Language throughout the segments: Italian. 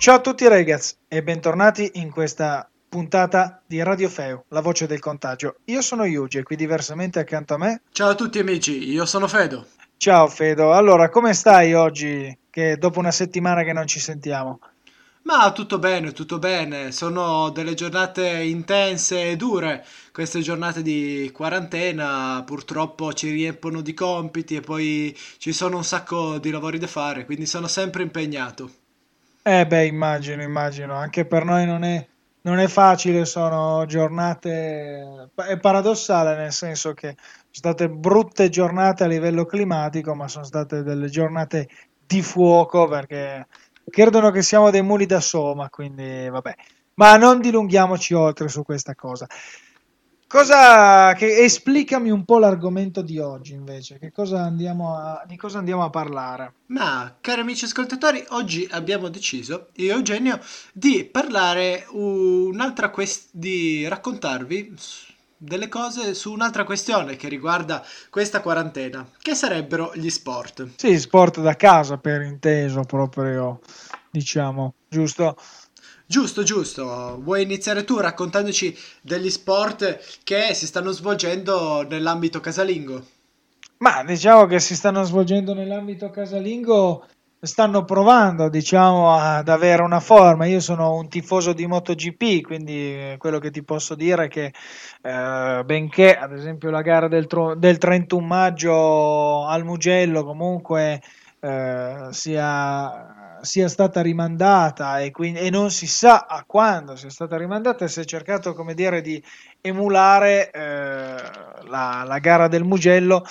Ciao a tutti ragazzi e bentornati in questa puntata di Radio Feu, la voce del contagio. Io sono Yugi e qui diversamente accanto a me. Ciao a tutti amici, io sono Fedo. Ciao Fedo, allora come stai oggi che dopo una settimana che non ci sentiamo? Ma tutto bene, tutto bene. Sono delle giornate intense e dure. Queste giornate di quarantena purtroppo ci riempiono di compiti e poi ci sono un sacco di lavori da fare, quindi sono sempre impegnato. Eh beh, immagino, immagino, anche per noi non è, non è facile, sono giornate, è paradossale nel senso che sono state brutte giornate a livello climatico, ma sono state delle giornate di fuoco perché credono che siamo dei muli da soma, quindi vabbè. Ma non dilunghiamoci oltre su questa cosa. Cosa che esplicami un po' l'argomento di oggi invece, che cosa andiamo a, di cosa andiamo a parlare? Ma, cari amici ascoltatori, oggi abbiamo deciso, io e Eugenio, di parlare un'altra quest- di raccontarvi delle cose su un'altra questione che riguarda questa quarantena, che sarebbero gli sport. Sì, sport da casa per inteso proprio, diciamo, giusto? Giusto, giusto. Vuoi iniziare tu raccontandoci degli sport che si stanno svolgendo nell'ambito casalingo? Ma diciamo che si stanno svolgendo nell'ambito casalingo, stanno provando, diciamo, ad avere una forma. Io sono un tifoso di MotoGP, quindi quello che ti posso dire è che eh, benché ad esempio la gara del, tro- del 31 maggio al Mugello comunque eh, sia, sia, stata rimandata e, quindi, e, non si sa a quando sia stata rimandata, si è cercato come dire di emulare eh, la, la, gara del Mugello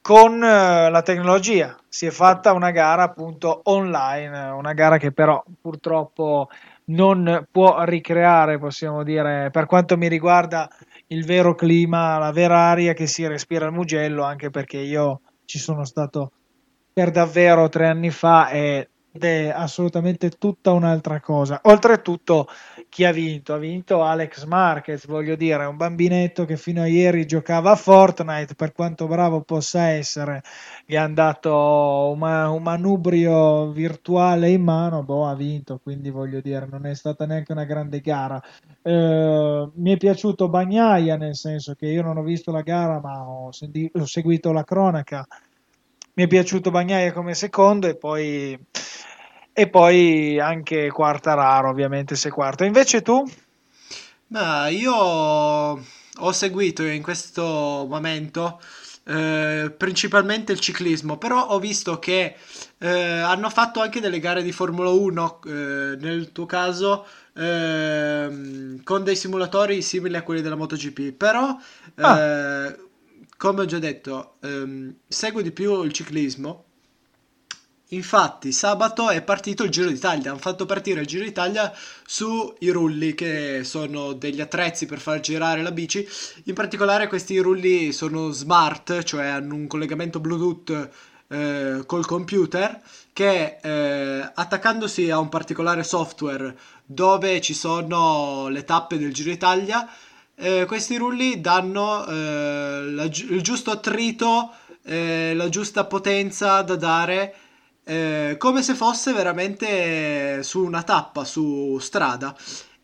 con eh, la tecnologia. Si è fatta una gara appunto online, una gara che però purtroppo non può ricreare, possiamo dire, per quanto mi riguarda, il vero clima, la vera aria che si respira al Mugello, anche perché io ci sono stato per davvero tre anni fa ed è assolutamente tutta un'altra cosa. Oltretutto, chi ha vinto? Ha vinto Alex Marquez, voglio dire, un bambinetto che fino a ieri giocava a Fortnite, per quanto bravo possa essere, gli hanno dato un, un manubrio virtuale in mano, boh, ha vinto, quindi voglio dire, non è stata neanche una grande gara. Eh, mi è piaciuto Bagnaia, nel senso che io non ho visto la gara, ma ho, senti- ho seguito la cronaca mi è piaciuto Bagnaia come secondo e poi, e poi anche Quartararo ovviamente se quarto. Invece tu? Ma io ho seguito in questo momento eh, principalmente il ciclismo, però ho visto che eh, hanno fatto anche delle gare di Formula 1, eh, nel tuo caso ehm, con dei simulatori simili a quelli della MotoGP, però ah eh, come ho già detto, ehm, seguo di più il ciclismo. Infatti, sabato è partito il Giro d'Italia. Hanno fatto partire il Giro d'Italia sui rulli, che sono degli attrezzi per far girare la bici. In particolare, questi rulli sono smart, cioè hanno un collegamento Bluetooth eh, col computer che eh, attaccandosi a un particolare software dove ci sono le tappe del Giro d'Italia eh, questi rulli danno eh, la, il giusto attrito, eh, la giusta potenza da dare, eh, come se fosse veramente su una tappa, su strada.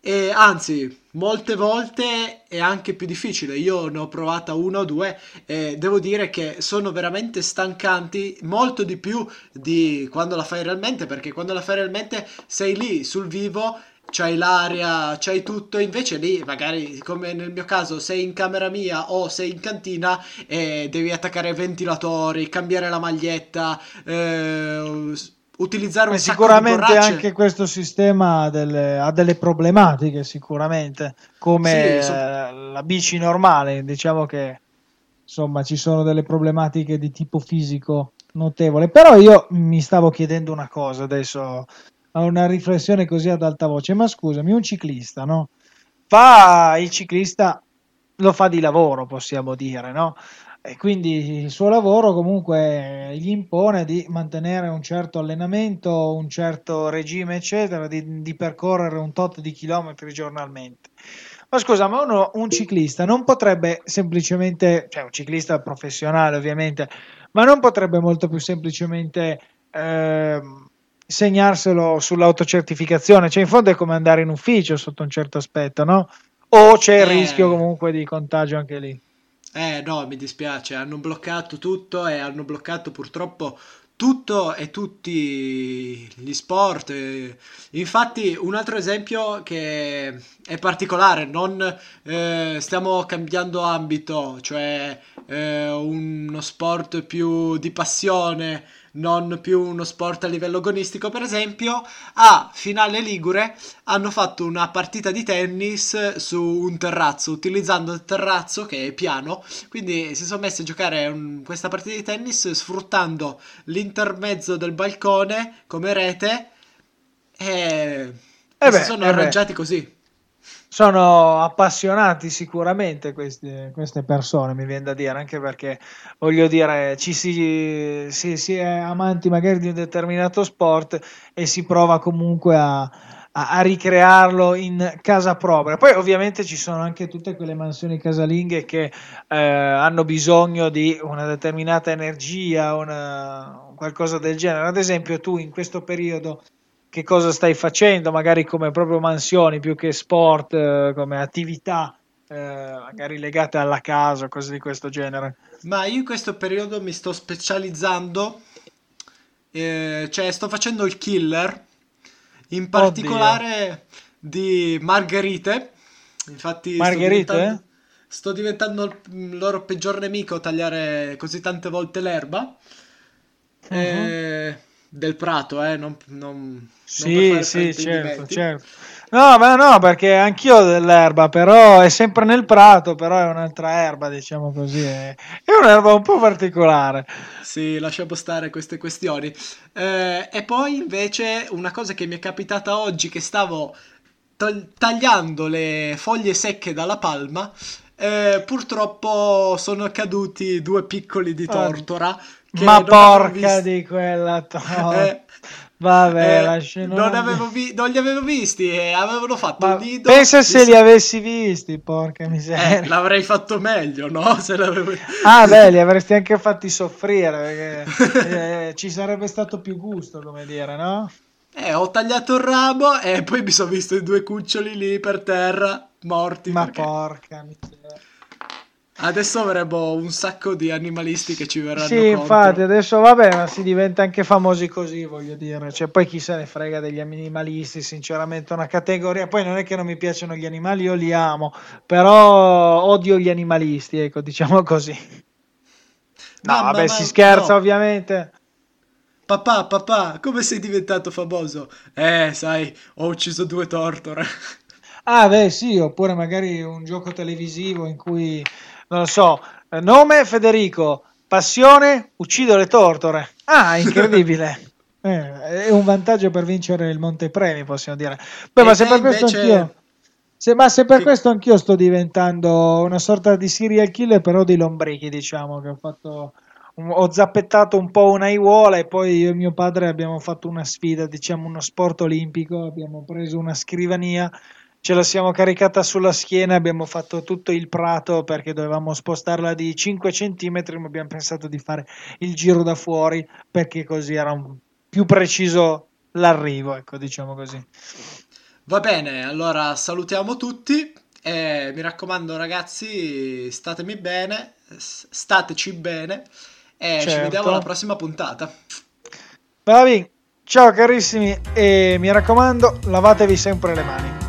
E anzi, molte volte è anche più difficile. Io ne ho provata una o due e devo dire che sono veramente stancanti molto di più di quando la fai realmente, perché quando la fai realmente sei lì sul vivo c'hai l'aria, c'hai tutto, invece lì magari come nel mio caso sei in camera mia o sei in cantina e devi attaccare ventilatori, cambiare la maglietta, eh, utilizzare un Beh, sicuramente anche questo sistema ha delle, ha delle problematiche sicuramente come sì, so... la bici normale diciamo che insomma ci sono delle problematiche di tipo fisico notevole. Però io mi stavo chiedendo una cosa adesso a una riflessione così ad alta voce, ma scusami, un ciclista, no? Fa il ciclista, lo fa di lavoro, possiamo dire, no? E quindi il suo lavoro comunque gli impone di mantenere un certo allenamento, un certo regime, eccetera, di, di percorrere un tot di chilometri giornalmente. Ma scusa, ma uno, un ciclista non potrebbe semplicemente, cioè un ciclista professionale ovviamente, ma non potrebbe molto più semplicemente eh, segnarselo sull'autocertificazione, cioè in fondo è come andare in ufficio sotto un certo aspetto, no? O c'è il Eh, rischio comunque di contagio anche lì. eh, no, mi dispiace, hanno bloccato tutto e hanno bloccato purtroppo tutto e tutti gli sport. Infatti, un altro esempio che è particolare, non eh, stiamo cambiando ambito, cioè eh, uno sport più di passione, non più uno sport a livello agonistico, per esempio, a Finale Ligure hanno fatto una partita di tennis su un terrazzo, utilizzando il terrazzo che è piano, quindi si sono messi a giocare un- questa partita di tennis sfruttando l'intermezzo del balcone come rete e, E e si beh, sono eh beh, arrangiati così. Sono appassionati sicuramente queste, queste persone, mi viene da dire, anche perché voglio dire, ci si, si, si è amanti magari di un determinato sport e si prova comunque a, a- a ricrearlo in casa propria. Poi ovviamente ci sono anche tutte quelle mansioni casalinghe che eh, hanno bisogno di una determinata energia, una, qualcosa del genere. Ad esempio, tu in questo periodo che cosa stai facendo, magari come proprio mansioni più che sport, eh, come attività eh, magari legate alla casa, cose di questo genere. Ma io in questo periodo mi sto specializzando, eh, cioè sto facendo il killer, in Oddio, particolare di margherite. Infatti sto Margherite? eh? diventando, sto diventando il loro peggior nemico tagliare così tante volte l'erba. Mhm. Eh, del prato, eh, non, non- non Sì, fare sì, certo, certo. No, ma no, perché anch'io ho dell'erba, però è sempre nel prato, però è un'altra erba, diciamo così. È, è un'erba un po' particolare. Sì, lasciamo stare queste questioni. Eh, e poi invece una cosa che mi è capitata oggi, che stavo tag- tagliando le foglie secche dalla palma, eh, purtroppo sono caduti due piccoli di Oh, tortora che ma porca di quella to- Eh, Vabbè, eh, lascia, non non... avevo vi- non li avevo visti e avevano fatto un Ma nido. pensa se li avessi visti, porca Eh, miseria. l'avrei fatto meglio, no? Ah, beh, li avresti anche fatti soffrire, perché eh, ci sarebbe stato più gusto, come dire, no? Eh, ho tagliato il ramo e poi mi sono visto i due cuccioli lì per terra, morti, Ma perché porca miseria. Adesso avremo un sacco di animalisti che ci verranno Sì, infatti, contro. adesso vabbè, ma si diventa anche famosi così, voglio dire. Cioè, poi chi se ne frega degli animalisti, sinceramente, una categoria. Poi non è che non mi piacciono gli animali, io li amo, però odio gli animalisti, ecco, diciamo così. No, Ma, ma, vabbè, si ma, scherza no. ovviamente. Papà, papà, come sei diventato famoso? Eh, sai, ho ucciso due tortore. Ah, beh, sì, oppure magari un gioco televisivo in cui, non lo so, nome Federico, passione, uccido le tortore. Ah, incredibile. Eh, è un vantaggio per vincere il montepremi, possiamo dire. Beh, E ma se per questo invece... anch'io, se, ma se per Che... questo anch'io sto diventando una sorta di serial killer, però di lombrichi, diciamo, che ho fatto, un- ho zappettato un po' un'aiuola e poi io e mio padre abbiamo fatto una sfida, diciamo, uno sport olimpico, abbiamo preso una scrivania Ce la siamo caricata sulla schiena, abbiamo fatto tutto il prato perché dovevamo spostarla di 5 centimetri, ma abbiamo pensato di fare il giro da fuori perché così era un- più preciso l'arrivo, ecco, diciamo così. Va bene, allora salutiamo tutti e mi raccomando ragazzi, statemi bene, stateci bene e ci vediamo alla Certo. prossima puntata. Va bene, ciao carissimi e mi raccomando, lavatevi sempre le mani.